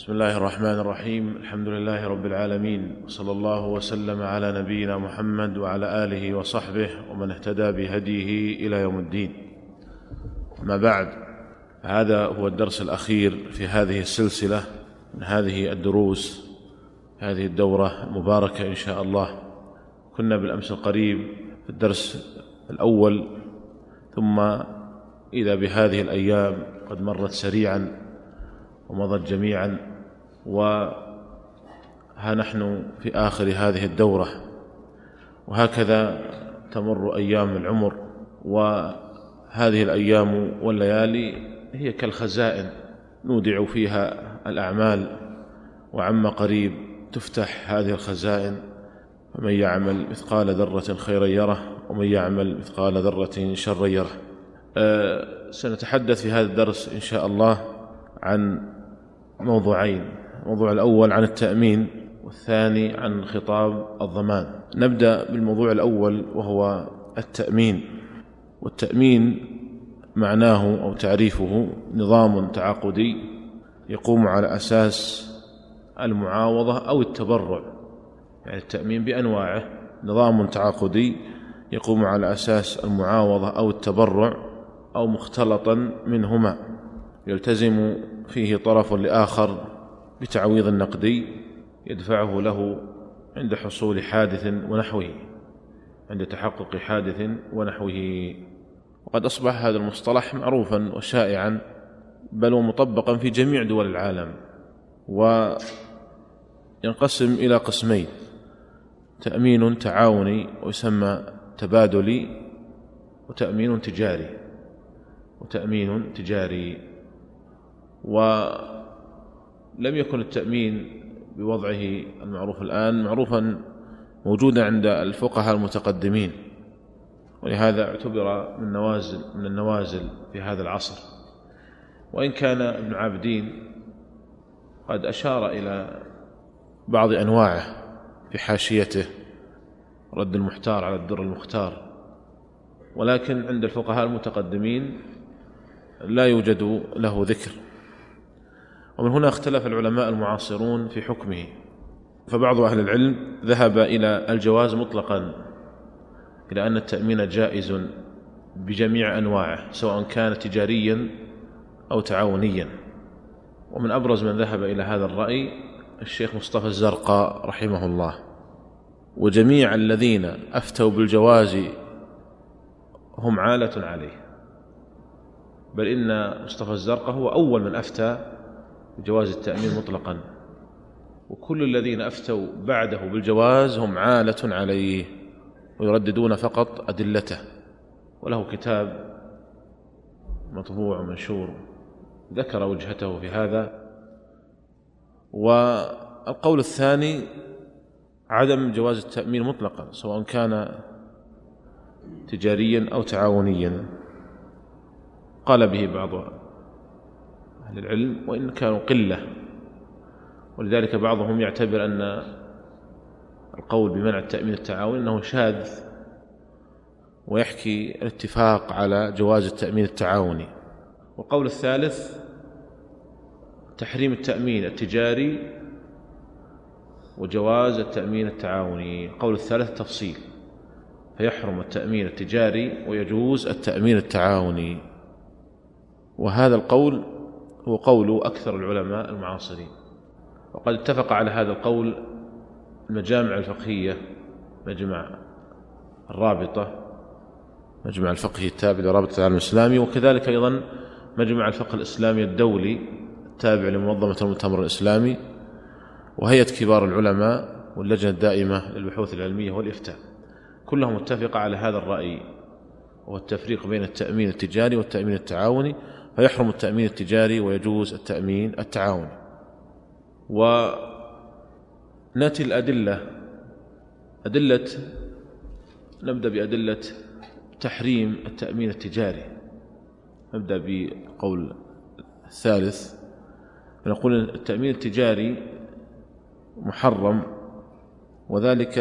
بسم الله الرحمن الرحيم. الحمد لله رب العالمين وصلى الله وسلم على نبينا محمد وعلى آله وصحبه ومن اهتدى بهديه إلى يوم الدين. ما بعد هذا هو الدرس الأخير في هذه السلسلة من هذه الدروس هذه الدورة المباركة إن شاء الله. كنا بالأمس القريب في الدرس الأول ثم إذا بهذه الأيام قد مرت سريعا ومضت جميعا. وها نحن في آخر هذه الدورة. وهكذا تمر أيام العمر وهذه الأيام والليالي هي كالخزائن نودع فيها الأعمال. وعم قريب تفتح هذه الخزائن فمن يعمل مثقال ذرة خيرا يره ومن يعمل مثقال ذرة شرا يره. أه سنتحدث في هذا الدرس إن شاء الله عن موضوعين. الموضوع الأول عن التأمين والثاني عن خطاب الضمان. نبدأ بالموضوع الأول وهو التأمين. والتأمين معناه أو تعريفه نظام تعاقدي يقوم على أساس المعاوضة أو التبرع. يعني التأمين بأنواعه. نظام تعاقدي يقوم على أساس المعاوضة أو التبرع أو مختلطا منهما. يلتزم فيه طرف لآخر بتعويض نقدي يدفعه له عند حصول حادث ونحوه عند تحقق حادث ونحوه. وقد أصبح هذا المصطلح معروفا وشائعا بل ومطبقا في جميع دول العالم وينقسم إلى قسمين تأمين تعاوني ويسمى تبادلي وتأمين تجاري وتأمين تجاري. ولم يكن التأمين بوضعه المعروف الآن معروفا موجودا عند الفقهاء المتقدمين ولهذا اعتبر من نوازل من النوازل في هذا العصر. وإن كان ابن عابدين قد أشار إلى بعض أنواعه في حاشيته رد المحتار على الدر المختار. ولكن عند الفقهاء المتقدمين لا يوجد له ذكر. ومن هنا اختلف العلماء المعاصرون في حكمه. فبعض أهل العلم ذهب إلى الجواز مطلقا إلى أن التأمين جائز بجميع أنواعه سواء كان تجاريا أو تعاونيا. ومن أبرز من ذهب إلى هذا الرأي الشيخ مصطفى الزرقاء رحمه الله. وجميع الذين أفتوا بالجواز هم عالة عليه. بل إن مصطفى الزرقاء هو أول من أفتى بجواز التأمين مطلقا. وكل الذين أفتوا بعده بالجواز هم عالة عليه ويرددون فقط أدلته. وله كتاب مطبوع ومنشور ذكر وجهته في هذا. والقول الثاني عدم جواز التأمين مطلقا سواء كان تجاريا أو تعاونيا. قال به بعض أهل العلم وإن كانوا قلة. ولذلك بعضهم يعتبر أن القول بمنع التأمين التعاوني أنه شاذ ويحكي الاتفاق على جواز التأمين التعاوني. والقول الثالث تحريم التأمين التجاري وجواز التأمين التعاوني. القول الثالث تفصيل. فيحرم التأمين التجاري ويجوز التأمين التعاوني. وهذا القول هو قول أكثر العلماء المعاصرين. وقد اتفق على هذا القول المجامع الفقهية مجمع الرابطة مجمع الفقهي التابع لرابطة العالم الإسلامي وكذلك أيضا مجمع الفقه الإسلامي الدولي التابع لمنظمة المؤتمر الإسلامي وهيئة كبار العلماء واللجنة الدائمة للبحوث العلمية والإفتاء. كلهم متفقة على هذا الرأي وهو التفريق بين التأمين التجاري والتأمين التعاوني فيحرم التأمين التجاري ويجوز التأمين التعاوني. ونأتي الأدلة. أدلة نبدأ بأدلة تحريم التأمين التجاري. نبدأ بقول الثالث. نقول التأمين التجاري محرم وذلك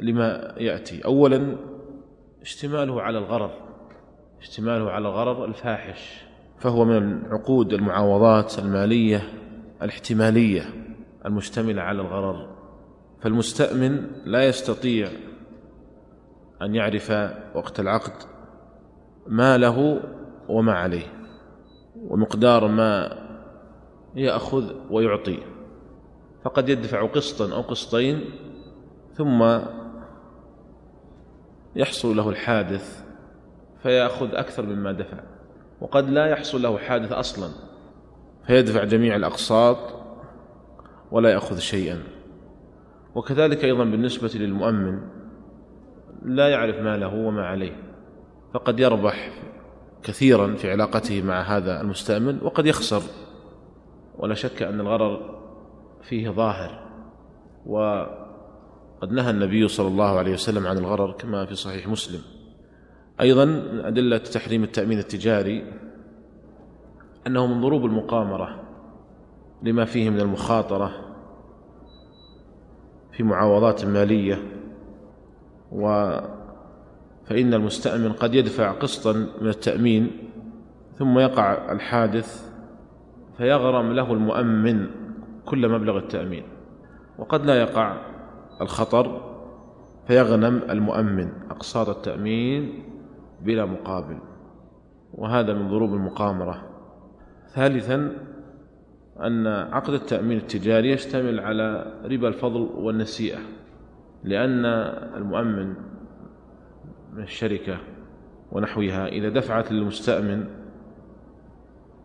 لما يأتي. أولا اشتماله على الغرض اشتماله على الغرض الفاحش. فهو من عقود المعاوضات المالية الاحتمالية المشتملة على الغرر. فالمستأمن لا يستطيع أن يعرف وقت العقد ما له وما عليه ومقدار ما يأخذ ويعطي. فقد يدفع قسطا أو قسطين ثم يحصل له الحادث فيأخذ أكثر مما دفع. وقد لا يحصل له حادث أصلا. فيدفع جميع الأقساط ولا يأخذ شيئا. وكذلك أيضا بالنسبة للمؤمن لا يعرف ما له وما عليه. فقد يربح كثيرا في علاقته مع هذا المستأمن وقد يخسر. ولا شك أن الغرر فيه ظاهر. وقد نهى النبي صلى الله عليه وسلم عن الغرر كما في صحيح مسلم. أيضا من أدلة تحريم التأمين التجاري أنه من ضروب المقامرة لما فيه من المخاطرة في معاوضات مالية و فإن المستأمن قد يدفع قسطا من التأمين ثم يقع الحادث فيغرم له المؤمن كل مبلغ التأمين وقد لا يقع الخطر فيغنم المؤمن أقساط التأمين بلا مقابل وهذا من ضروب المقامرة. ثالثا أن عقد التأمين التجاري يشتمل على ربا الفضل والنسيئة لأن المؤمن من الشركة ونحوها إذا دفعت للمستأمن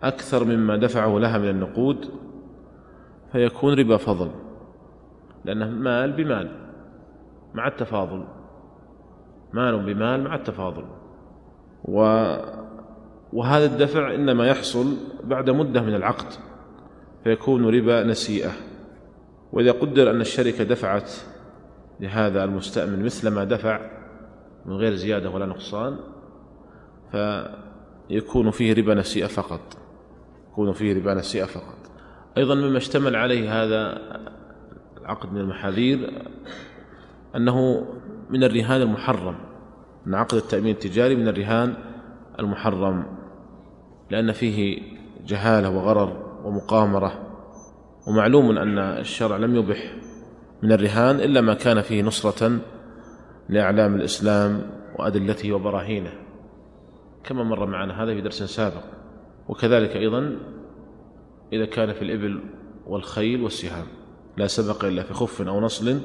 أكثر مما دفعه لها من النقود فيكون ربا فضل لأنه مال بمال مع التفاضل مال بمال مع التفاضل. و وهذا الدفع إنما يحصل بعد مدة من العقد فيكون ربا نسيئة. وإذا قدر أن الشركة دفعت لهذا المستأمن مثل ما دفع من غير زيادة ولا نقصان فيكون فيه ربا نسيئة فقط. يكون فيه ربا نسيئة فقط. أيضا مما اشتمل عليه هذا العقد من المحاذير أنه من الرهان المحرم. أن عقد التأمين التجاري من الرهان المحرم لأن فيه جهالة وغرر ومقامرة ومعلوم أن الشرع لم يبح من الرهان إلا ما كان فيه نصرة لأعلام الإسلام وأدلته وبراهينه. كما مر معنا هذا في درس سابق. وكذلك أيضا إذا كان في الإبل والخيل والسهام لا سبق إلا في خف أو نصل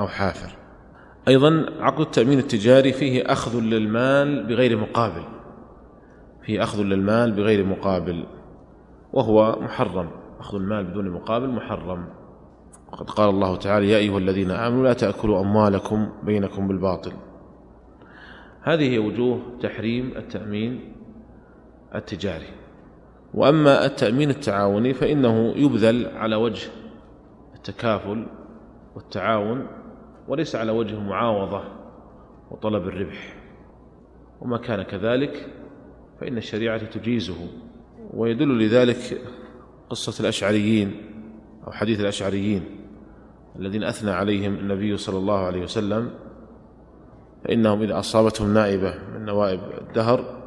أو حافر. أيضا عقد التأمين التجاري فيه أخذ للمال بغير مقابل. فيه أخذ للمال بغير مقابل. وهو محرم. أخذ المال بدون مقابل محرم. وقد قال الله تعالى يا أيها الذين آمنوا لا تأكلوا أموالكم بينكم بالباطل. هذه هي وجوه تحريم التأمين التجاري. وأما التأمين التعاوني فإنه يبذل على وجه التكافل والتعاون وليس على وجه المعاوضة وطلب الربح. وما كان كذلك فإن الشريعة تجيزه ويدل لذلك قصة الأشعريين أو حديث الأشعريين الذين أثنى عليهم النبي صلى الله عليه وسلم فإنهم إذا أصابتهم نائبة من نوائب الدهر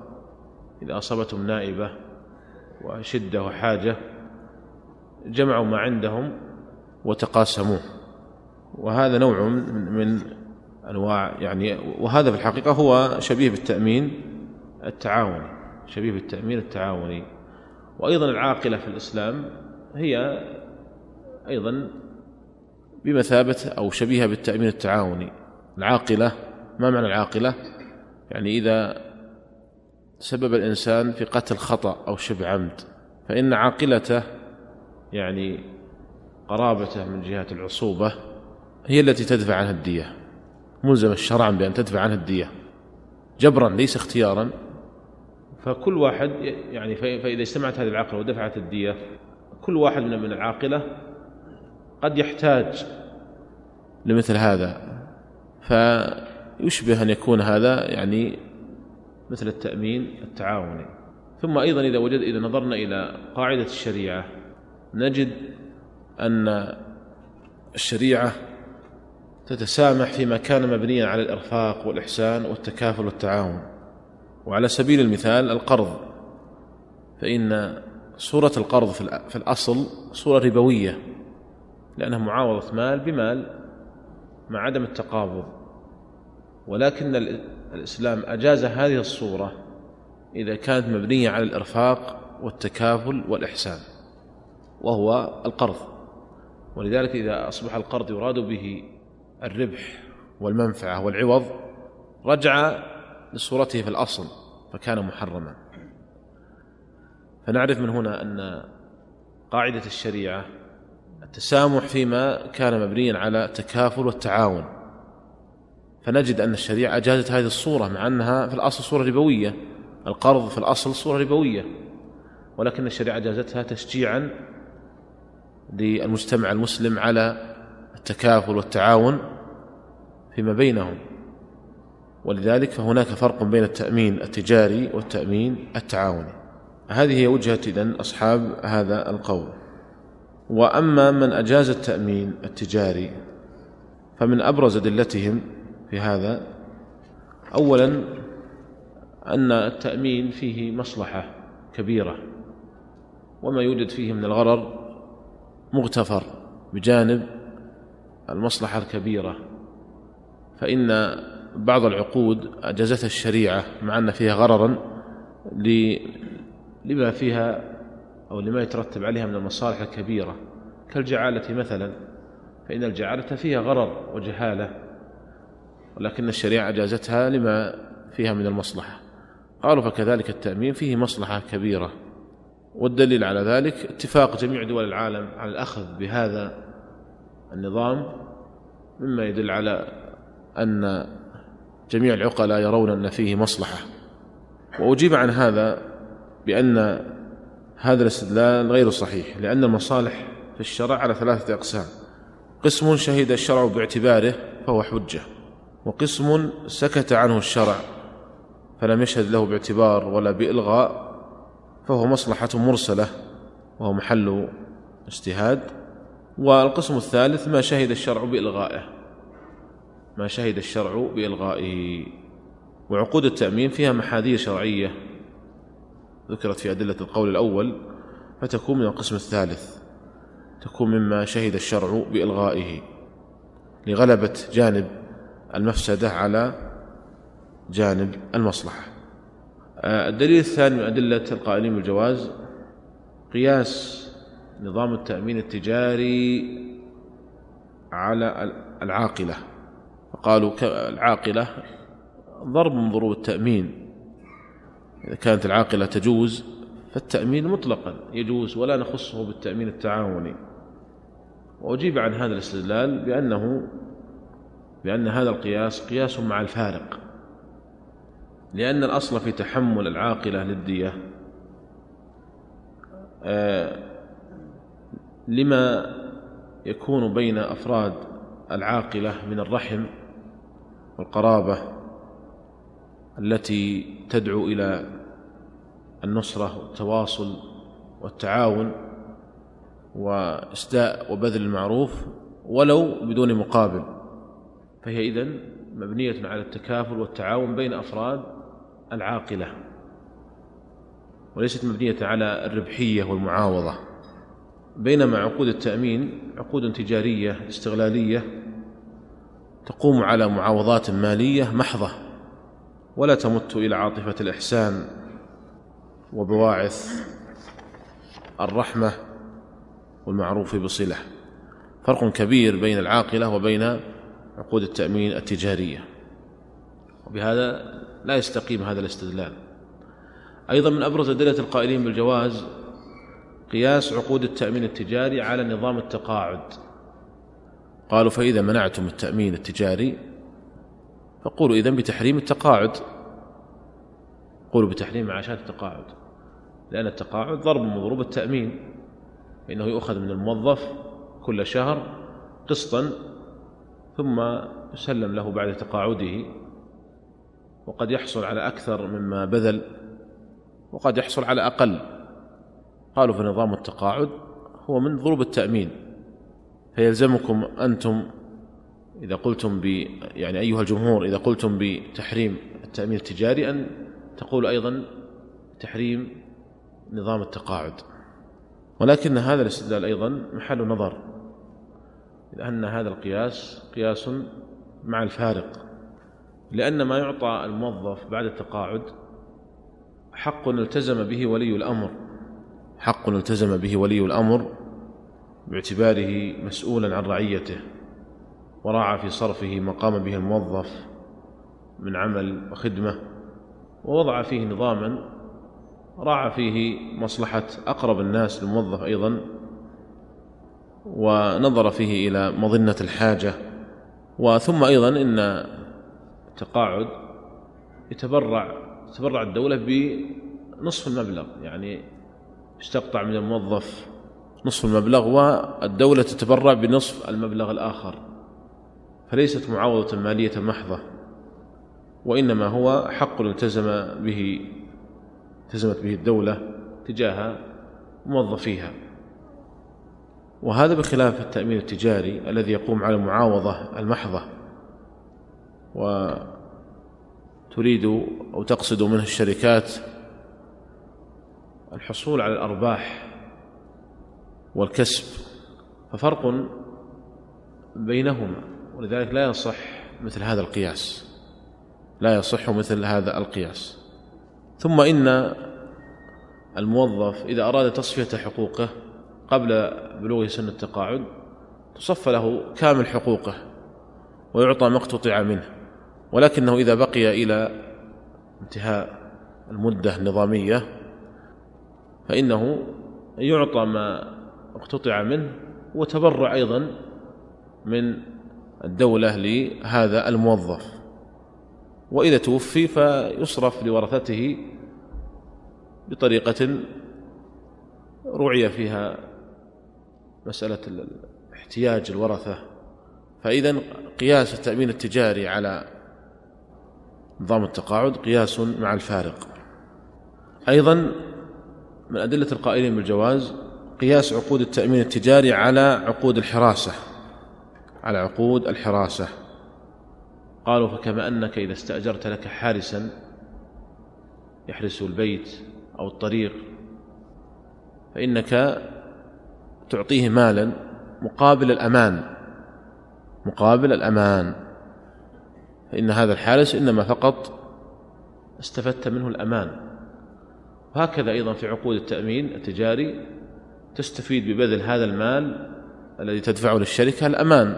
إذا أصابتهم نائبة وشدة وحاجة جمعوا ما عندهم وتقاسموه. وهذا نوع من أنواع يعني وهذا في الحقيقة هو شبيه بالتأمين التعاوني. شبيه بالتأمين التعاوني. وأيضا العاقلة في الإسلام هي أيضا بمثابة أو شبيهة بالتأمين التعاوني. العاقلة ما معنى العاقلة؟ يعني إذا سبب الإنسان في قتل خطأ أو شبه عمد فإن عاقلته يعني قرابته من جهة العصوبة هي التي تدفع عنها الدية. ملزم شرعا بأن تدفع عنها الدية. جبرا ليس اختيارا. فكل واحد يعني فإذا اجتمعت هذه العاقلة ودفعت الدية كل واحد من من العاقلة قد يحتاج لمثل هذا. فيشبه أن يكون هذا يعني مثل التأمين التعاوني. ثم أيضا إذا وجد إذا نظرنا إلى قاعدة الشريعة نجد أن الشريعة تتسامح فيما كان مبنيا على الإرفاق والإحسان والتكافل والتعاون. وعلى سبيل المثال القرض. فإن صورة القرض في الأصل صورة ربوية لأنها معاوضة مال بمال مع عدم التقابض. ولكن الإسلام أجاز هذه الصورة إذا كانت مبنية على الإرفاق والتكافل والإحسان وهو القرض. ولذلك إذا أصبح القرض يراد به الربح والمنفعة والعوض رجع لصورته في الأصل فكان محرما. فنعرف من هنا أن قاعدة الشريعة التسامح فيما كان مبنيا على التكافل والتعاون. فنجد أن الشريعة أجازت هذه الصورة مع أنها في الأصل صورة ربوية القرض في الأصل صورة ربوية. ولكن الشريعة أجازتها تشجيعا للمجتمع المسلم على التكافل والتعاون فيما بينهم. ولذلك فهناك فرق بين التأمين التجاري والتأمين التعاوني. هذه هي وجهة إذن أصحاب هذا القول. وأما من أجاز التأمين التجاري فمن أبرز أدلتهم في هذا أولا أن التأمين فيه مصلحة كبيرة وما يوجد فيه من الغرر مغتفر بجانب المصلحة الكبيرة فإن بعض العقود أجازتها الشريعة مع أن فيها غررا لما فيها أو لما يترتب عليها من المصالح الكبيرة. كالجعالة مثلا فإن الجعالة فيها غرر وجهالة ولكن الشريعة أجازتها لما فيها من المصلحة. قالوا فكذلك التأمين فيه مصلحة كبيرة والدليل على ذلك اتفاق جميع دول العالم على الأخذ بهذا النظام مما يدل على أن جميع العقلاء يرون أن فيه مصلحة. وأجيب عن هذا بأن هذا الاستدلال غير صحيح لأن المصالح في الشرع على ثلاثة أقسام. قسم شهد الشرع باعتباره فهو حجة وقسم سكت عنه الشرع فلم يشهد له باعتبار ولا بإلغاء فهو مصلحة مرسلة وهو محل اجتهاد والقسم الثالث ما شهد الشرع بإلغائه. ما شهد الشرع بإلغائه. وعقود التأمين فيها محاذير شرعية. ذكرت في أدلة القول الأول فتكون من القسم الثالث. تكون مما شهد الشرع بإلغائه. لغلبة جانب المفسدة على جانب المصلحة. آه، الدليل الثاني من أدلة القائلين بالجواز قياس نظام التأمين التجاري على العاقلة. فقالوا العاقلة ضرب من ضروب التأمين. إذا كانت العاقلة تجوز فالتأمين مطلقا يجوز ولا نخصه بالتأمين التعاوني. وأجيب عن هذا الاستدلال بأنه بأن هذا القياس قياس مع الفارق. لأن الأصل في تحمل العاقلة للدية آه، لما يكون بين أفراد العاقلة من الرحم والقرابة التي تدعو إلى النصرة والتواصل والتعاون وإسداء وبذل المعروف ولو بدون مقابل. فهي إذن مبنية على التكافل والتعاون بين أفراد العاقلة وليست مبنية على الربحية والمعاوضة. بينما عقود التأمين عقود تجارية استغلالية تقوم على معاوضات مالية محضة ولا تمت إلى عاطفة الإحسان وبواعث الرحمة والمعروف بصلة. فرق كبير بين العاقلة وبين عقود التأمين التجارية. وبهذا لا يستقيم هذا الاستدلال. أيضا من أبرز أدلة القائلين بالجواز قياس عقود التأمين التجاري على نظام التقاعد. قالوا فإذا منعتم التأمين التجاري فقولوا إذن بتحريم التقاعد. قولوا بتحريم معاشات التقاعد لأن التقاعد ضرب من ضروب التأمين فإنه يؤخذ من الموظف كل شهر قسطا ثم يسلم له بعد تقاعده. وقد يحصل على أكثر مما بذل وقد يحصل على أقل. قالوا في نظام التقاعد هو من ضروب التأمين. فيلزمكم أنتم إذا قلتم ب يعني أيها الجمهور إذا قلتم بتحريم التأمين التجاري أن تقول أيضا تحريم نظام التقاعد. ولكن هذا الاستدلال أيضا محل نظر لأن هذا القياس قياس مع الفارق. لأن ما يعطى الموظف بعد التقاعد حق التزم به ولي الأمر. حق التزم به ولي الأمر باعتباره مسؤولا عن رعيته وراعى في صرفه ما قام به الموظف من عمل وخدمة ووضع فيه نظاما راعى فيه مصلحة أقرب الناس للموظف أيضا ونظر فيه إلى مظنة الحاجة وثم أيضا إن التقاعد يتبرع تتبرع الدولة بنصف المبلغ يعني استقطع من الموظف نصف المبلغ والدولة تتبرع بنصف المبلغ الآخر. فليست معاوضة مالية محضة وإنما هو حق التزم به التزمت به الدولة تجاه موظفيها. وهذا بخلاف التأمين التجاري الذي يقوم على المعاوضة المحضة وتريد أو تقصد منه الشركات الحصول على الأرباح والكسب ففرق بينهما ولذلك لا يصح مثل هذا القياس لا يصح مثل هذا القياس. ثم إن الموظف إذا أراد تصفية حقوقه قبل بلوغ سن التقاعد تصفى له كامل حقوقه ويعطى ما اقتطع منه ولكنه إذا بقي إلى انتهاء المدة النظامية فإنه يعطى ما اقتطع منه وتبرع أيضا من الدولة لهذا الموظف. وإذا توفي فيصرف لورثته بطريقة رعي فيها مسألة احتياج الورثة. فإذا قياس التأمين التجاري على نظام التقاعد قياس مع الفارق. أيضا من أدلة القائلين بالجواز قياس عقود التأمين التجاري على عقود الحراسة على عقود الحراسة. قالوا فكما أنك إذا استأجرت لك حارسا يحرس البيت أو الطريق فإنك تعطيه مالا مقابل الأمان مقابل الأمان. فإن هذا الحارس إنما فقط استفدت منه الأمان. وهكذا أيضا في عقود التأمين التجاري تستفيد ببذل هذا المال الذي تدفعه للشركة الأمان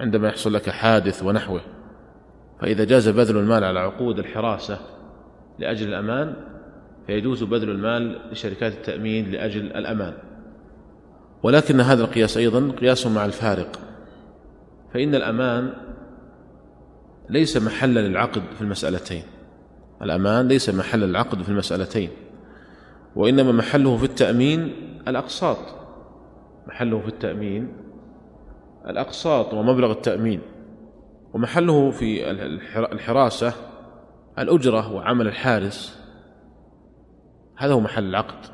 عندما يحصل لك حادث ونحوه. فإذا جاز بذل المال على عقود الحراسة لأجل الأمان فيجوز بذل المال لشركات التأمين لأجل الأمان. ولكن هذا القياس أيضا قياس مع الفارق. فإن الأمان ليس محلا للعقد في المسألتين. الأمان ليس محل العقد في المسألتين وإنما محله في التأمين الأقساط. محله في التأمين الأقساط ومبلغ التأمين ومحله في الحراسة الأجرة وعمل الحارس. هذا هو محل العقد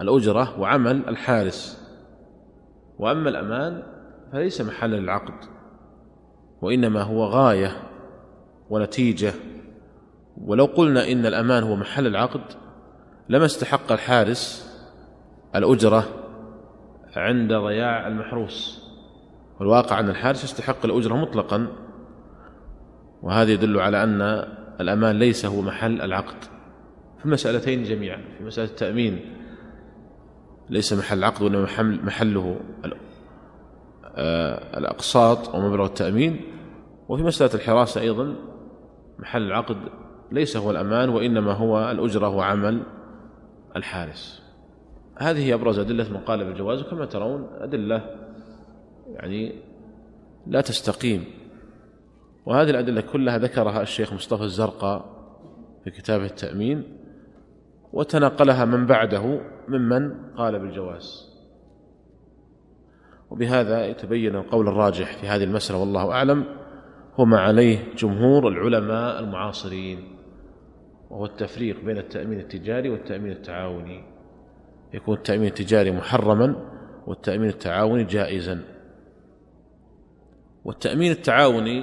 الأجرة وعمل الحارس. وأما الأمان فليس محل العقد وإنما هو غاية ونتيجة. ولو قلنا إن الأمان هو محل العقد لما استحق الحارس الأجرة عند ضياع المحروس. والواقع أن الحارس يستحق الأجرة مطلقا وهذا يدل على أن الأمان ليس هو محل العقد. في المسألتين جميعا في مسألة التأمين ليس محل العقد وإنما محله آه، الأقساط ومبلغ التأمين. وفي مسألة الحراسة أيضا محل العقد ليس هو الأمان وإنما هو الأجرة وعمل الحارس. هذه هي أبرز أدلة من قال بالجواز وكما ترون أدلة يعني لا تستقيم. وهذه الأدلة كلها ذكرها الشيخ مصطفى الزرقاء في كتابه التأمين وتناقلها من بعده ممن قال بالجواز وبهذا يتبين القول الراجح في هذه المسألة والله أعلم. هو ما عليه جمهور العلماء المعاصرين. وهو التفريق بين التأمين التجاري والتأمين التعاوني. يكون التأمين التجاري محرما والتأمين التعاوني جائزا. والتأمين التعاوني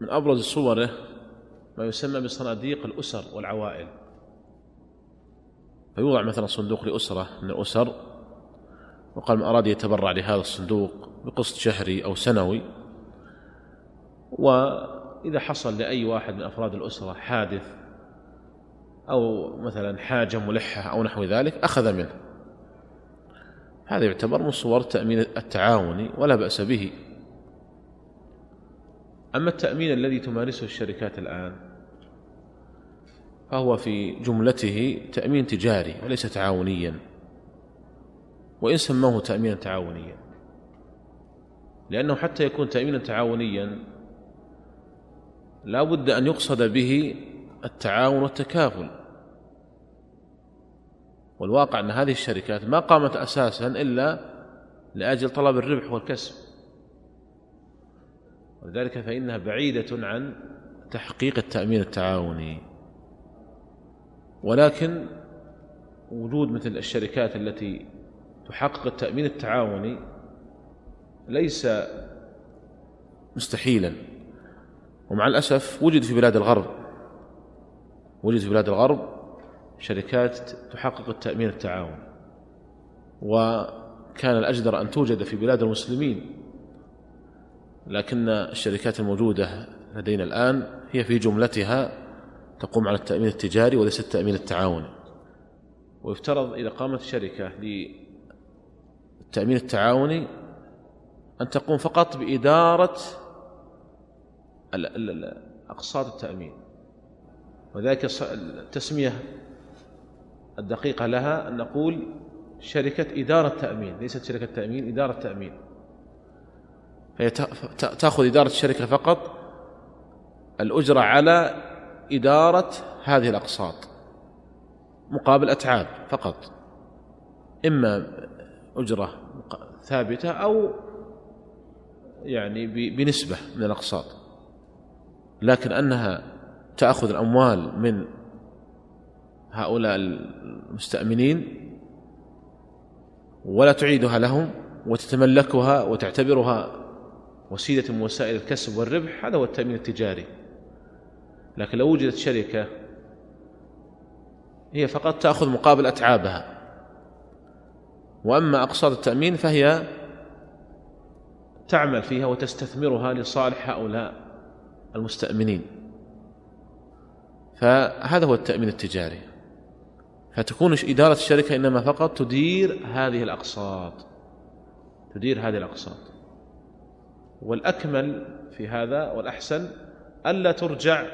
من أبرز صوره ما يسمى بصناديق الأسر والعوائل. فيوضع مثلا صندوق لأسرة من الأسر وقال من أراد يتبرع لهذا الصندوق بقسط شهري أو سنوي وإذا حصل لأي واحد من أفراد الأسرة حادث أو مثلا حاجة ملحة أو نحو ذلك أخذ منه. هذا يعتبر من صور التأمين التعاوني ولا بأس به. أما التأمين الذي تمارسه الشركات الآن فهو في جملته تأمين تجاري وليس تعاونيا. وإن سموه تأمينا تعاونيا. لأنه حتى يكون تأمينا تعاونيا لا بد أن يقصد به التعاون والتكافل. والواقع أن هذه الشركات ما قامت أساسا إلا لأجل طلب الربح والكسب. ولذلك فإنها بعيدة عن تحقيق التأمين التعاوني. ولكن وجود مثل الشركات التي تحقق التأمين التعاوني ليس مستحيلا. ومع الأسف وجد في بلاد الغرب وجد في بلاد الغرب شركات تحقق التأمين التعاوني وكان الأجدر أن توجد في بلاد المسلمين لكن الشركات الموجودة لدينا الآن هي في جملتها تقوم على التأمين التجاري وليس التأمين التعاوني. ويفترض إذا قامت شركة للتأمين التعاوني أن تقوم فقط بإدارة أقساط التأمين. وذلك التسمية الدقيقة لها أن نقول شركة إدارة تأمين ليست شركة تأمين إدارة تأمين فهي تأخذ إدارة الشركة فقط الأجرة على إدارة هذه الأقساط مقابل أتعاب فقط. إما أجرة ثابتة أو يعني بنسبة من الأقساط. لكن أنها تأخذ الأموال من هؤلاء المستأمنين ولا تعيدها لهم وتتملكها وتعتبرها وسيلة من وسائل الكسب والربح هذا هو التأمين التجاري. لكن لو وجدت شركة هي فقط تأخذ مقابل أتعابها وأما أقساط التأمين فهي تعمل فيها وتستثمرها لصالح هؤلاء. المستأمنين. فهذا هو التأمين التجاري. فتكون إدارة الشركة إنما فقط تدير هذه الأقساط. تدير هذه الأقساط. والأكمل في هذا والأحسن ألا ترجع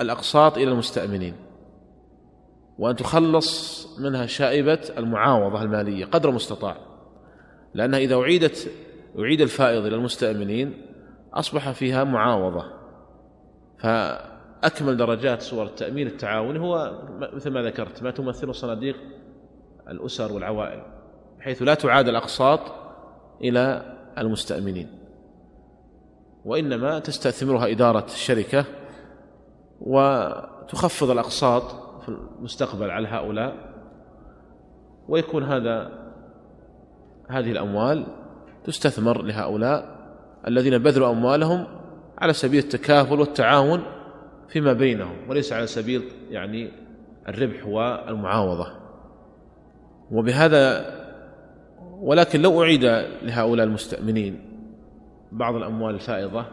الأقساط إلى المستأمنين. وأن تخلص منها شائبة المعاوضة المالية قدر المستطاع. لأنها إذا أعيدت أعيد الفائض إلى المستأمنين أصبح فيها معاوضة. فأكمل درجات صور التأمين التعاوني هو مثل ما ذكرت ما تمثل صناديق الأسر والعوائل بحيث لا تعاد الأقساط إلى المستأمنين وإنما تستثمرها إدارة الشركة وتخفض الأقساط في المستقبل على هؤلاء. ويكون هذا هذه الأموال تستثمر لهؤلاء الذين بذلوا أموالهم على سبيل التكافل والتعاون فيما بينهم وليس على سبيل يعني الربح والمعاوضة. وبهذا ولكن لو أعيد لهؤلاء المستأمنين بعض الأموال الفائضة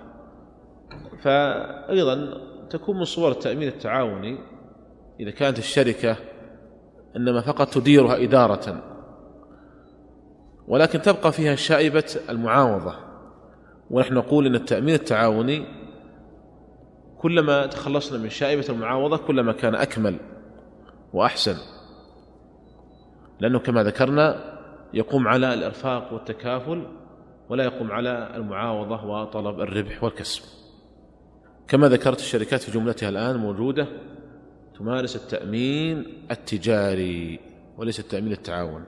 فأيضا تكون من صور التأمين التعاوني إذا كانت الشركة إنما فقط تديرها إدارة ولكن تبقى فيها شائبة المعاوضة. ونحن نقول إن التأمين التعاوني كلما تخلصنا من شائبة المعاوضة كلما كان أكمل وأحسن لأنه كما ذكرنا يقوم على الإرفاق والتكافل ولا يقوم على المعاوضة وطلب الربح والكسب. كما ذكرت الشركات في جملتها الآن موجودة تمارس التأمين التجاري وليس التأمين التعاون.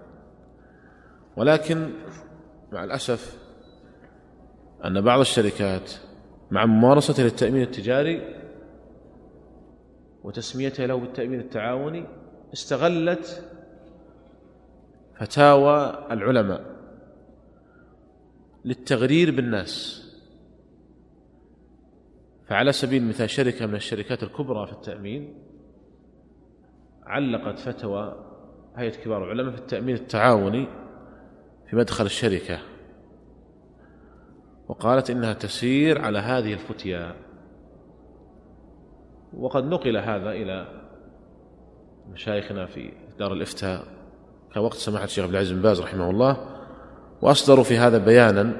ولكن مع الأسف أن بعض الشركات مع ممارسة للتأمين التجاري وتسميتها له بالتأمين التعاوني استغلت فتاوى العلماء للتغرير بالناس. فعلى سبيل المثال شركة من الشركات الكبرى في التأمين علقت فتوى هيئة كبار العلماء في التأمين التعاوني في مدخل الشركة. وقالت إنها تسير على هذه الفتيا. وقد نقل هذا إلى مشايخنا في دار الإفتاء. كوقت سماحة الشيخ عبد العزيز بن باز رحمه الله وأصدروا في هذا بيانا.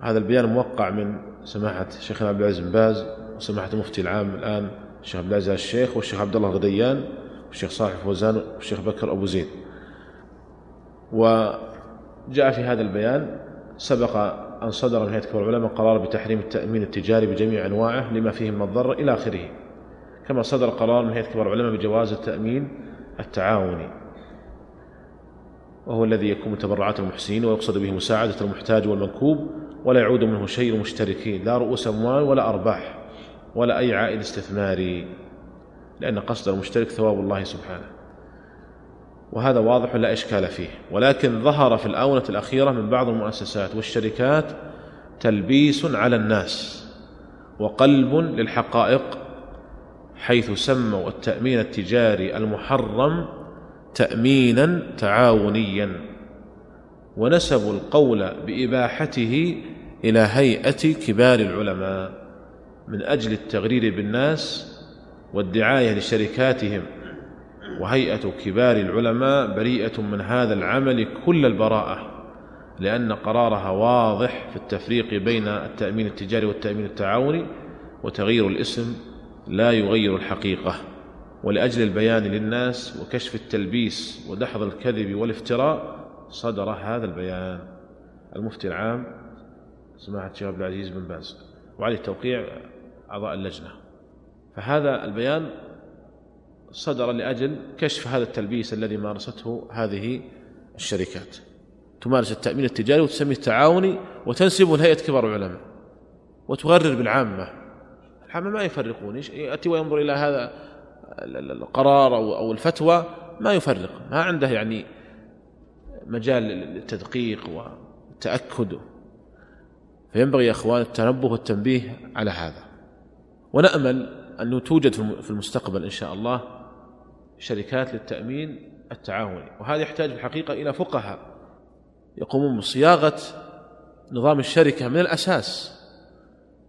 هذا البيان موقع من سماحة الشيخ عبد العزيز بن باز وسماحة المفتي العام الآن الشيخ عبد العزيز الشيخ والشيخ عبد الله الغديان والشيخ صالح فوزان والشيخ بكر أبو زيد. وجاء في هذا البيان سبق أن صدر من هيئة كبار العلماء قرار بتحريم التأمين التجاري بجميع أنواعه لما فيه من الضرر إلى آخره. كما صدر قرار من هيئة كبار العلماء بجواز التأمين التعاوني وهو الذي يكون تبرعات المحسنين ويقصد به مساعدة المحتاج والمنكوب ولا يعود منه شيء المشتركين لا رؤوس أموال ولا أرباح ولا أي عائد استثماري لأن قصد المشترك ثواب الله سبحانه. وهذا واضح لا إشكال فيه. ولكن ظهر في الآونة الأخيرة من بعض المؤسسات والشركات تلبيس على الناس وقلب للحقائق حيث سموا التأمين التجاري المحرم تأمينا تعاونيا ونسبوا القول بإباحته إلى هيئة كبار العلماء من أجل التغرير بالناس والدعاية لشركاتهم وهيئة كبار العلماء بريئة من هذا العمل كل البراءة لأن قرارها واضح في التفريق بين التأمين التجاري والتأمين التعاوني وتغيير الاسم لا يغير الحقيقة. ولأجل البيان للناس وكشف التلبيس ودحض الكذب والافتراء صدر هذا البيان. المفتي العام سماحة الشيخ عبد العزيز بن باز وعليه توقيع أعضاء اللجنة. فهذا البيان صدر لأجل كشف هذا التلبيس الذي مارسته هذه الشركات. تمارس التأمين التجاري وتسميه التعاوني وتنسبه لهيئة كبار العلماء وتغرر بالعامة. العامة ما يفرقون. يأتي وينظر إلى هذا القرار أو الفتوى ما يفرق. ما عنده يعني مجال للتدقيق والتأكد. فينبغي يا أخوان التنبه والتنبيه على هذا. ونأمل أنه توجد في المستقبل إن شاء الله شركات للتأمين التعاوني وهذا يحتاج في الحقيقة إلى فقهاء يقومون بصياغة نظام الشركة من الأساس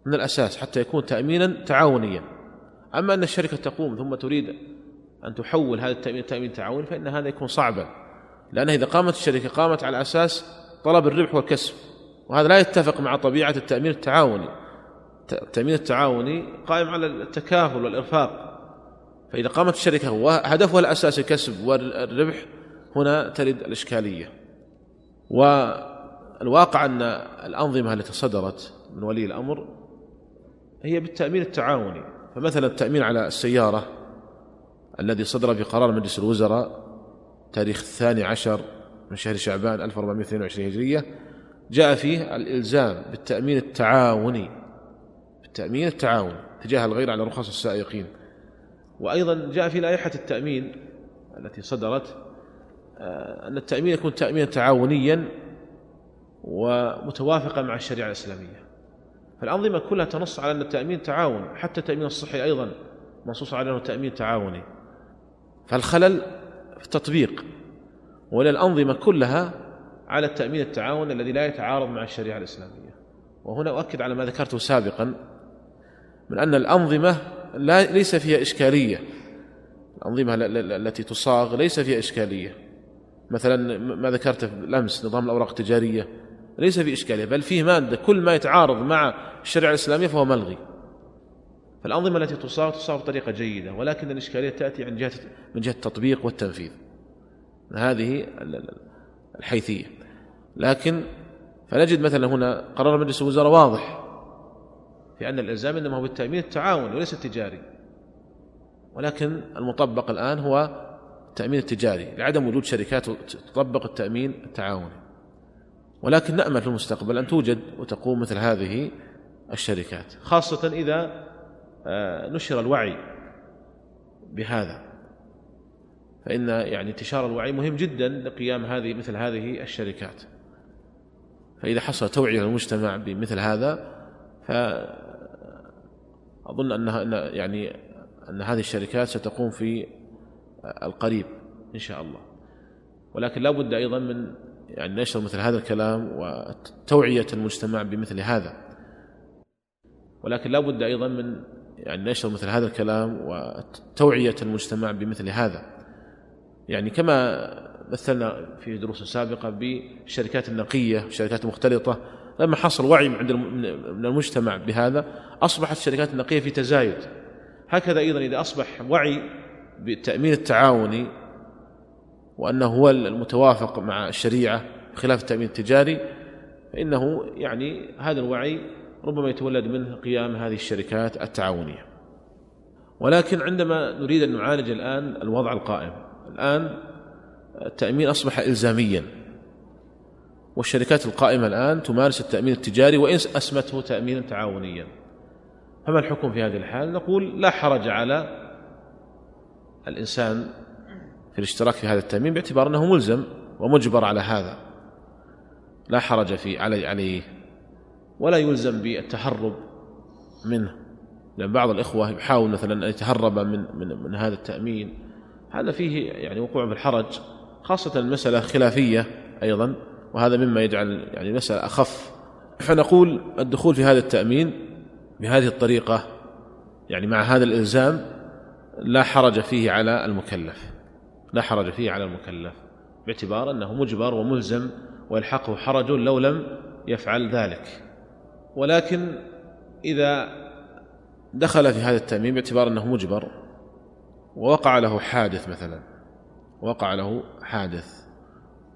من الأساس حتى يكون تأمينا تعاونيا. أما أن الشركة تقوم ثم تريد أن تحول هذا التأمين تأمين تعاوني فإن هذا يكون صعبا لأن إذا قامت الشركة قامت على أساس طلب الربح والكسب وهذا لا يتفق مع طبيعة التأمين التعاوني. التأمين التعاوني قائم على التكافل والإرفاق. فإذا قامت الشركة وهدفها الأساسي الكسب والربح هنا ترد الإشكالية. والواقع أن الأنظمة التي صدرت من ولي الأمر هي بالتأمين التعاوني. فمثلا التأمين على السيارة الذي صدر في قرار مجلس الوزراء تاريخ الثاني عشر من شهر شعبان 1422 هجرية جاء فيه الإلزام بالتأمين التعاوني بالتأمين التعاوني تجاه الغير على رخص السائقين. وأيضا جاء في لائحة التأمين التي صدرت آه، أن التأمين يكون تأمينا تعاونيا ومتوافقا مع الشريعة الإسلامية. فالأنظمة كلها تنص على أن التأمين تعاون حتى التأمين الصحي أيضا منصوص على أنه تأمين تعاوني. فالخلل في التطبيق وللأنظمة كلها على التأمين التعاون الذي لا يتعارض مع الشريعة الإسلامية. وهنا أؤكد على ما ذكرته سابقا من أن الأنظمة لا ليس فيها إشكالية. الأنظمة التي تصاغ ليس فيها إشكالية. مثلا ما ذكرته بالأمس نظام الأوراق التجارية ليس فيه إشكالية بل فيه مادة كل ما يتعارض مع الشريعة الإسلامية فهو ملغي. فالأنظمة التي تصاغ تصاغ بطريقة جيدة ولكن الإشكالية تأتي من جهة من جهة التطبيق والتنفيذ. هذه الحيثية. لكن فنجد مثلا هنا قرار مجلس الوزراء واضح. في أن الإلزام إنما هو بالتأمين التعاوني وليس التجاري. ولكن المطبق الآن هو التأمين التجاري لعدم وجود شركات تطبق التأمين التعاوني. ولكن نأمل في المستقبل أن توجد وتقوم مثل هذه الشركات خاصة إذا آه، نشر الوعي بهذا. فإن يعني انتشار الوعي مهم جدا لقيام هذه مثل هذه الشركات. فإذا حصل توعية المجتمع بمثل هذا فأظن أنها أن يعني أن هذه الشركات ستقوم في القريب إن شاء الله. ولكن لا بد أيضا من يعني نشر مثل هذا الكلام وتوعية المجتمع بمثل هذا. ولكن لا بد أيضا من يعني نشر مثل هذا الكلام وتوعية المجتمع بمثل هذا. يعني كما مثلنا في دروس سابقة بالشركات النقية والشركات المختلطة لما حصل وعي عند من المجتمع بهذا أصبحت الشركات النقية في تزايد. هكذا أيضا إذا أصبح وعي بالتأمين التعاوني وأنه هو المتوافق مع الشريعة بخلاف التأمين التجاري فإنه يعني هذا الوعي ربما يتولد منه قيام هذه الشركات التعاونية. ولكن عندما نريد أن نعالج الآن الوضع القائم الآن التأمين أصبح إلزاميا. والشركات القائمة الآن تمارس التأمين التجاري وإن أسمته تأمينا تعاونيا. فما الحكم في هذه الحال؟ نقول لا حرج على الإنسان في الاشتراك في هذا التأمين باعتبار أنه ملزم ومجبر على هذا. لا حرج في علي عليه ولا يلزم بالتهرب منه. لأن بعض الإخوة يحاول مثلا أن يتهرب من, من, من هذا التأمين. هذا فيه يعني وقوع في الحرج خاصة المسألة خلافية أيضا. وهذا مما يجعل يعني المسألة أخف. فنقول الدخول في هذا التأمين بهذه الطريقة يعني مع هذا الإلزام لا حرج فيه على المكلف. لا حرج فيه على المكلف باعتبار أنه مجبر وملزم ويلحقه حرج لو لم يفعل ذلك. ولكن إذا دخل في هذا التأمين باعتبار أنه مجبر ووقع له حادث مثلا وقع له حادث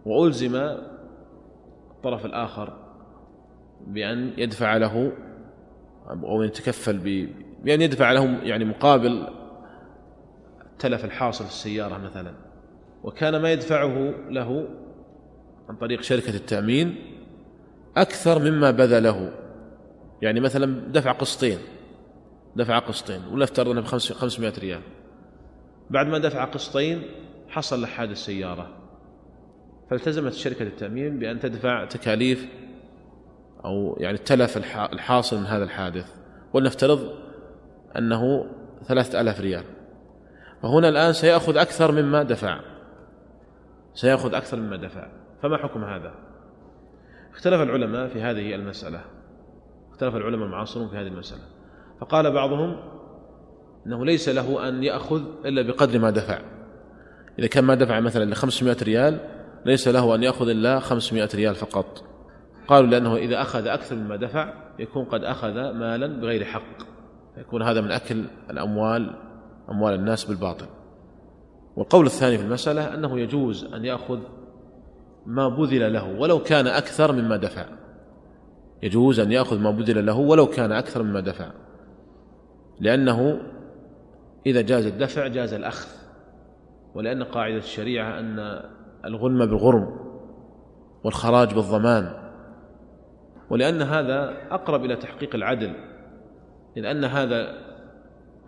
وألزم الطرف الآخر بأن يدفع له أو يتكفل بأن يدفع له يعني مقابل التلف الحاصل في السيارة مثلا. وكان ما يدفعه له عن طريق شركة التأمين أكثر مما بذله. يعني مثلا دفع قسطين دفع قسطين ولا افترض إنه ب 500 ريال. بعد ما دفع قسطين حصل له حادث سياره فالتزمت شركه التامين بأن تدفع تكاليف أو يعني التلف الحاصل من هذا الحادث ولنفترض أنه ثلاثة ألاف ريال. فهنا الآن سيأخذ أكثر مما دفع. سيأخذ أكثر مما دفع. فما حكم هذا؟ اختلف العلماء في هذه المسألة. اختلف العلماء المعاصرون في هذه المسألة. فقال بعضهم إنه ليس له أن يأخذ إلا بقدر ما دفع. إذا كان ما دفع مثلا ل 500 ريال ليس له أن يأخذ إلا 500 ريال فقط. قالوا لأنه إذا أخذ أكثر مما دفع يكون قد أخذ مالا بغير حق. يكون هذا من أكل الأموال أموال الناس بالباطل. والقول الثاني في المسألة أنه يجوز أن يأخذ ما بذل له ولو كان أكثر مما دفع. يجوز أن يأخذ ما بذل له ولو كان أكثر مما دفع. لأنه إذا جاز الدفع جاز الأخذ. ولأن قاعدة الشريعة أن الغنم بالغرم والخراج بالضمان. ولأن هذا أقرب إلى تحقيق العدل. إذ أن هذا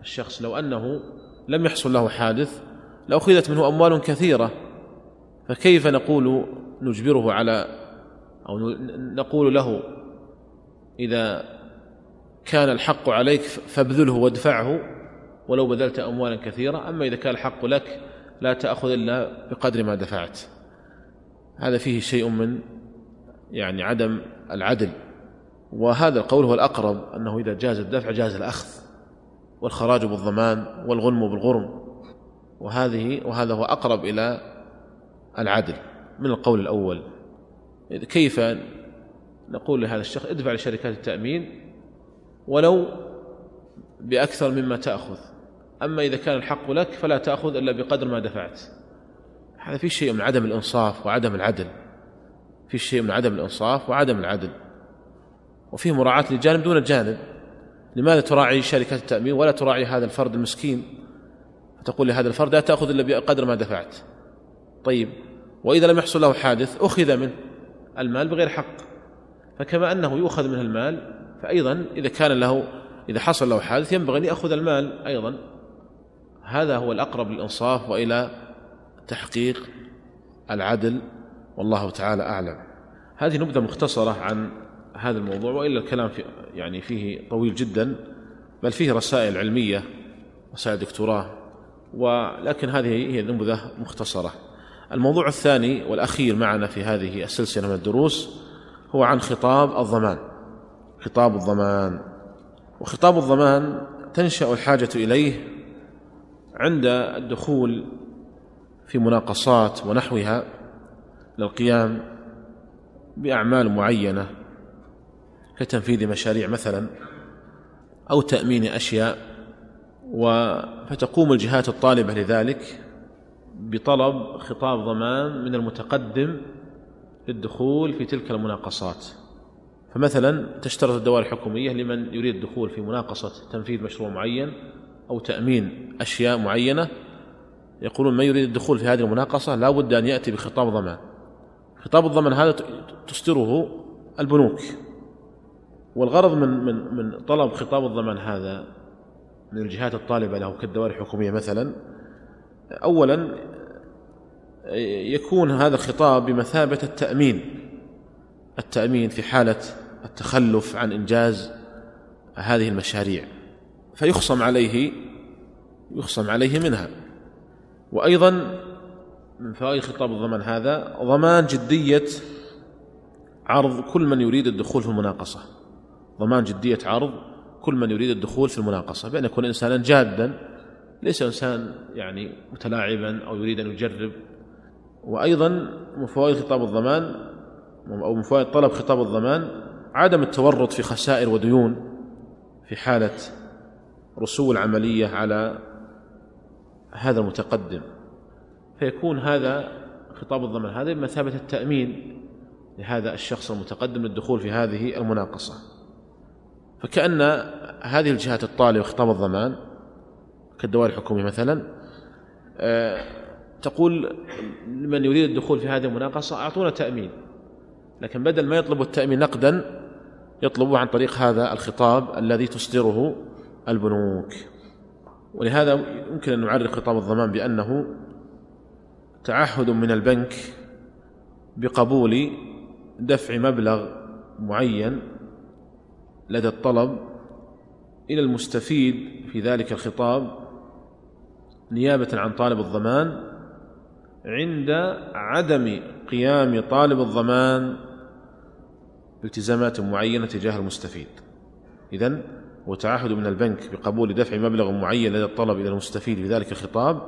الشخص لو أنه لم يحصل له حادث لأخذت منه أموال كثيرة. فكيف نقول نجبره على أو نقول له إذا كان الحق عليك فابذله وادفعه ولو بذلت أموالا كثيرة. أما إذا كان الحق لك لا تأخذ إلا بقدر ما دفعت. هذا فيه شيء من يعني عدم العدل. وهذا القول هو الأقرب أنه إذا جاز الدفع جاز الأخذ والخراج بالضمان والغنم بالغرم. وهذه وهذا هو أقرب إلى العدل من القول الأول. كيف نقول لهذا الشخص ادفع لشركات التأمين ولو بأكثر مما تأخذ؟ أما إذا كان الحق لك فلا تأخذ إلا بقدر ما دفعت. هذا في شيء من عدم الإنصاف وعدم العدل. في شيء من عدم الإنصاف وعدم العدل. وفيه مراعاة للجانب دون الجانب. لماذا تراعي شركات التأمين ولا تراعي هذا الفرد المسكين؟ فتقول لهذا الفرد لا تأخذ إلا بقدر ما دفعت. طيب وإذا لم يحصل له حادث أخذ منه. المال بغير حق. فكما أنه يؤخذ منه المال فأيضا إذا كان له إذا حصل له حادث ينبغي أن يأخذ المال أيضا. هذا هو الأقرب للإنصاف وإلى تحقيق العدل والله تعالى أعلم. هذه نبذة مختصرة عن هذا الموضوع وإلا الكلام في يعني فيه طويل جدا بل فيه رسائل علمية رسائل دكتوراه ولكن هذه هي نبذة مختصرة. الموضوع الثاني والأخير معنا في هذه السلسلة من الدروس هو عن خطاب الضمان. خطاب الضمان. وخطاب الضمان تنشأ الحاجة إليه عند الدخول في مناقصات ونحوها للقيام بأعمال معينة كتنفيذ مشاريع مثلا أو تأمين أشياء فتقوم الجهات الطالبة لذلك بطلب خطاب ضمان من المتقدم للدخول في تلك المناقصات. فمثلا تشترط الدوائر الحكومية لمن يريد الدخول في مناقصة تنفيذ مشروع معين أو تأمين أشياء معينة يقولون من يريد الدخول في هذه المناقصة لا بد أن يأتي بخطاب ضمان. خطاب الضمان هذا تصدره البنوك. والغرض من من من طلب خطاب الضمان هذا من الجهات الطالبة له كالدوائر الحكومية مثلا أولا يكون هذا الخطاب بمثابة التأمين. التأمين في حالة التخلف عن إنجاز هذه المشاريع. فيخصم عليه يخصم عليه منها. وأيضا من فوائد خطاب الضمان هذا ضمان جدية عرض كل من يريد الدخول في المناقصة. ضمان جدية عرض كل من يريد الدخول في المناقصة بأن يكون إنسانا جادا ليس إنسان يعني متلاعبا أو يريد أن يجرب. وأيضا من فوائد خطاب الضمان أو من فوائد طلب خطاب الضمان عدم التورط في خسائر وديون في حالة رسو العملية على هذا المتقدم. فيكون هذا خطاب الضمان. هذا بمثابة التأمين لهذا الشخص المتقدم للدخول في هذه المناقصة. فكأن هذه الجهات الطالبة خطاب الضمان كالدوائر الحكومية مثلا آه، تقول لمن يريد الدخول في هذه المناقصة أعطونا تأمين. لكن بدل ما يطلبوا التأمين نقدا يطلبوا عن طريق هذا الخطاب الذي تصدره البنوك. ولهذا يمكن أن نعرف خطاب الضمان بأنه تعهد من البنك بقبول دفع مبلغ معين لدى الطلب إلى المستفيد في ذلك الخطاب نيابة عن طالب الضمان عند عدم قيام طالب الضمان بالتزامات معينة تجاه المستفيد. إذن هو تعهد من البنك بقبول دفع مبلغ معين لدى الطلب إلى المستفيد في ذلك الخطاب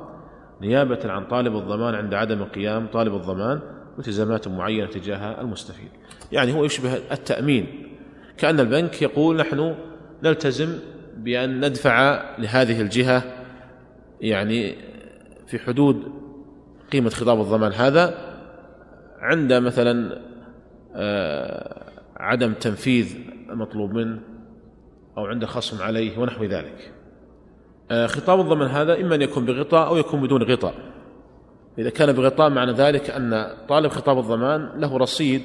نيابة عن طالب الضمان عند عدم قيام طالب الضمان بالتزامات معينة تجاه المستفيد. يعني هو يشبه التأمين. كأن البنك يقول نحن نلتزم بأن ندفع لهذه الجهة يعني في حدود قيمة خطاب الضمان هذا عند مثلا آه، عدم تنفيذ المطلوب منه. أو عند خصم عليه ونحو ذلك. آه، خطاب الضمان هذا إما أن يكون بغطاء أو يكون بدون غطاء. إذا كان بغطاء معنى ذلك أن طالب خطاب الضمان له رصيد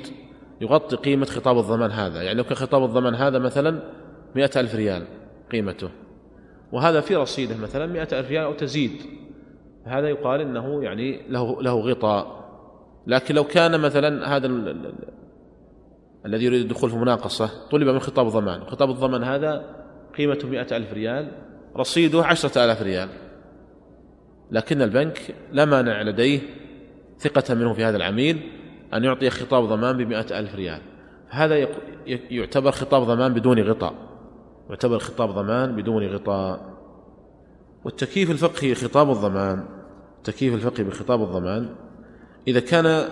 يغطي قيمة خطاب الضمان هذا. يعني لو كان خطاب الضمان هذا مثلا مئة ألف ريال قيمته. وهذا في رصيده مثلا مئة ألف ريال أو تزيد. هذا يقال إنه يعني له, له غطاء. لكن لو كان مثلا هذا الذي يريد الدخول في مناقصة طلب من خطاب الضمان. خطاب الضمان هذا قيمته مئة ألف ريال رصيده عشرة آلاف ريال. لكن البنك لا مانع لديه ثقة منه في هذا العميل أن يعطي خطاب ضمان بمئة ألف ريال. هذا يعتبر خطاب ضمان بدون غطاء. يعتبر خطاب ضمان بدون غطاء. والتكييف الفقهي خطاب الضمان التكييف الفقهي بخطاب الضمان إذا كان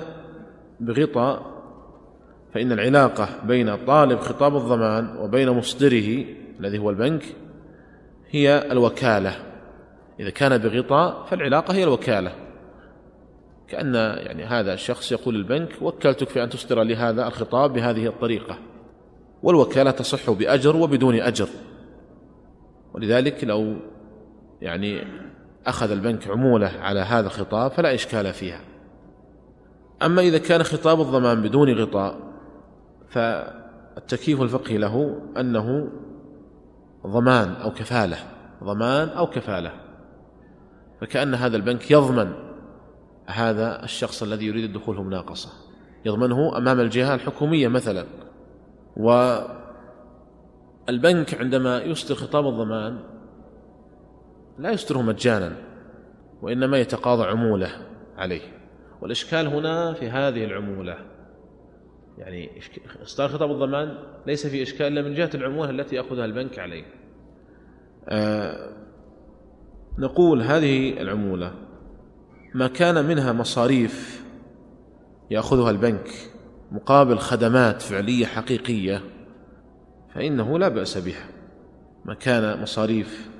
بغطاء فإن العلاقة بين طالب خطاب الضمان وبين مصدره الذي هو البنك هي الوكالة. إذا كان بغطاء فالعلاقة هي الوكالة. كأن يعني هذا الشخص يقول للبنك وكلتك في أن تصدر لي هذا الخطاب بهذه الطريقة. والوكالة تصح بأجر وبدون أجر. ولذلك لو يعني أخذ البنك عمولة على هذا الخطاب فلا إشكال فيها. أما إذا كان خطاب الضمان بدون غطاء فالتكييف الفقهي له أنه ضمان أو كفالة ضمان أو كفالة. فكأن هذا البنك يضمن هذا الشخص الذي يريد الدخول مناقصة يضمنه أمام الجهة الحكومية مثلا. والبنك عندما يصدر خطاب الضمان لا يصدره مجانا وإنما يتقاضى عمولة عليه. والإشكال هنا في هذه العمولة يعني إصدار خطاب الضمان ليس في إشكال إلا من جهة العمولة التي يأخذها البنك عليه. آه نقول هذه العمولة ما كان منها مصاريف يأخذها البنك مقابل خدمات فعلية حقيقية فإنه لا بأس بها. ما كان مصاريف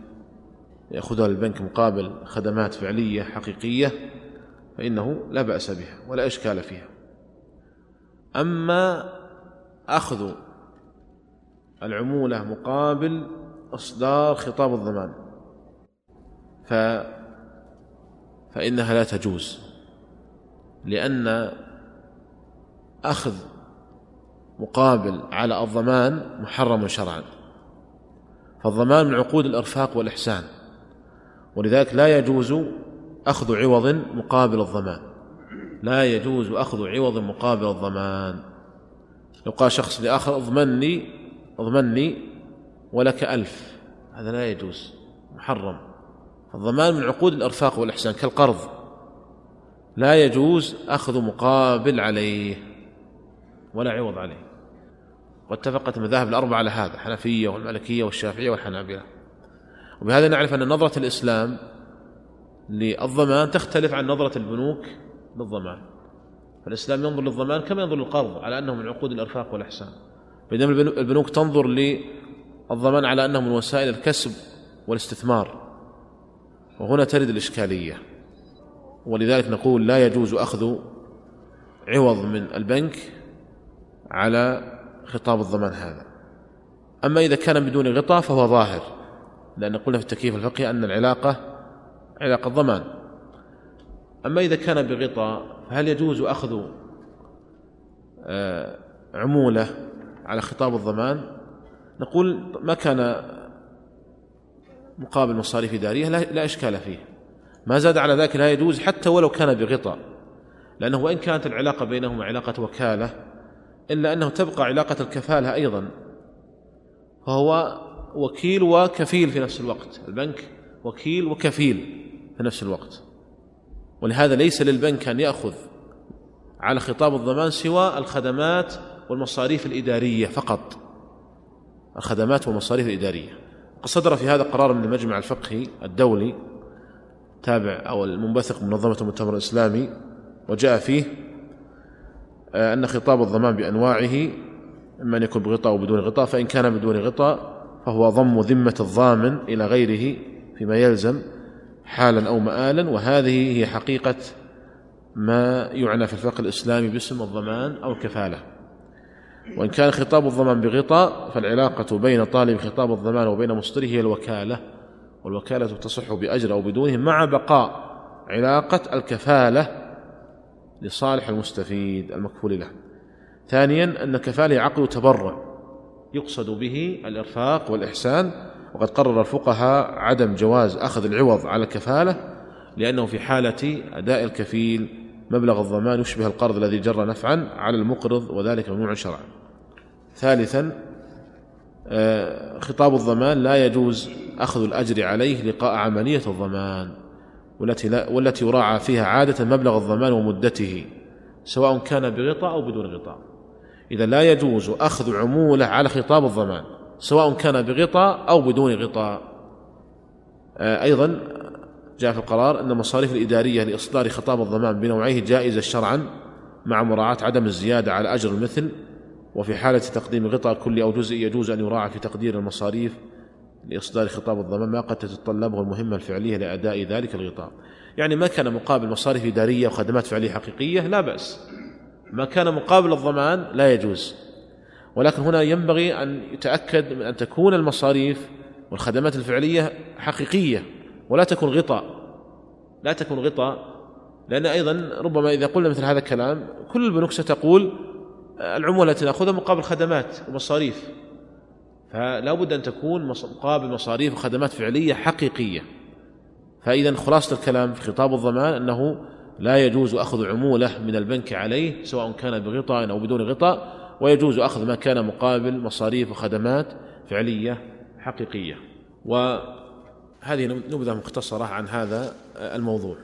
يأخذها البنك مقابل خدمات فعلية حقيقية فإنه لا بأس بها ولا إشكال فيها. أما أخذ العمولة مقابل إصدار خطاب الضمان. ف فإنها لا تجوز لأن أخذ مقابل على الضمان محرم شرعا. فالضمان من عقود الإرفاق والإحسان ولذلك لا يجوز أخذ عوض مقابل الضمان. لا يجوز أخذ عوض مقابل الضمان. لو قال شخص لآخر اضمني اضمني ولك ألف. هذا لا يجوز محرم. الضمان من عقود الإرفاق والإحسان كالقرض. لا يجوز أخذ مقابل عليه ولا عوض عليه. واتفقت المذاهب الأربعة على هذا الحنفية والمالكية والشافعية والحنابلة. وبهذا نعرف أن نظرة الإسلام للضمان تختلف عن نظرة البنوك للضمان فالإسلام ينظر للضمان كما ينظر للقرض على أنه من عقود الإرفاق والإحسان. بينما البنوك تنظر للضمان على أنه من وسائل الكسب والاستثمار. وهنا ترد الإشكالية. ولذلك نقول لا يجوز أخذ عوض من البنك على خطاب الضمان هذا. أما إذا كان بدون غطاء فهو ظاهر لأن قلنا في التكييف الفقهي أن العلاقة علاقة ضمان أما إذا كان بغطاء فهل يجوز أخذ آه، عمولة على خطاب الضمان؟ نقول ما كان مقابل مصاريف إدارية لا إشكال فيه. ما زاد على ذلك لا يجوز حتى ولو كان بغطاء لأنه وإن كانت العلاقة بينهما علاقة وكالة إلا أنه تبقى علاقة الكفالة أيضا. فهو وكيل وكفيل في نفس الوقت. البنك وكيل وكفيل في نفس الوقت. ولهذا ليس للبنك أن يأخذ على خطاب الضمان سوى الخدمات والمصاريف الإدارية فقط. الخدمات والمصاريف الإدارية. قد صدر في هذا قرار من المجمع الفقهي الدولي تابع أو المنبثق من منظمة المؤتمر الإسلامي وجاء فيه آه، أن خطاب الضمان بأنواعه إما أن يكون بغطاء أو بدون غطاء فإن كان بدون غطاء فهو ضم ذمة الضامن إلى غيره فيما يلزم. حالا أو مآلا وهذه هي حقيقة ما يعنى في الفقه الإسلامي باسم الضمان أو الكفالة. وإن كان خطاب الضمان بغطاء فالعلاقة بين طالب خطاب الضمان وبين مصدره هي الوكالة والوكالة تصح بأجر أو بدونه مع بقاء علاقة الكفالة لصالح المستفيد المكفول له. ثانيا أن كفاله عقد تبرع يقصد به الإرفاق والإحسان وقد قرر الفقهاء عدم جواز أخذ العوض على الكفالة لأنه في حالة أداء الكفيل مبلغ الضمان يشبه القرض الذي جر نفعا على المقرض وذلك ممنوع شرعا. ثالثا آه، خطاب الضمان لا يجوز أخذ الأجر عليه لقاء عملية الضمان والتي, لا والتي يراعى فيها عادة مبلغ الضمان ومدته سواء كان بغطاء أو بدون غطاء. إذا لا يجوز أخذ عمولة على خطاب الضمان. سواء كان بغطاء أو بدون غطاء. آه، أيضا جاء في القرار أن المصاريف الإدارية لإصدار خطاب الضمان بنوعيه جائزة شرعا مع مراعاة عدم الزيادة على أجر المثل وفي حالة تقديم غطاء كلي أو جزئي يجوز أن يراعى في تقدير المصاريف لإصدار خطاب الضمان ما قد تتطلبه المهمة الفعلية لأداء ذلك الغطاء. يعني ما كان مقابل مصاريف إدارية وخدمات فعلية حقيقية لا بأس. ما كان مقابل الضمان لا يجوز. ولكن هنا ينبغي أن يتأكد من أن تكون المصاريف والخدمات الفعلية حقيقية ولا تكون غطاء. لا تكون غطاء لأن أيضا ربما إذا قلنا مثل هذا الكلام كل البنوك ستقول العمولة التي نأخذها مقابل خدمات ومصاريف. فلا بد أن تكون مقابل مصاريف وخدمات فعلية حقيقية. فإذا خلاصة الكلام في خطاب الضمان أنه لا يجوز أخذ عمولة من البنك عليه سواء كان بغطاء أو بدون غطاء. ويجوز أخذ ما كان مقابل مصاريف وخدمات فعلية حقيقية. وهذا هذه نبذة مختصرة عن هذا الموضوع.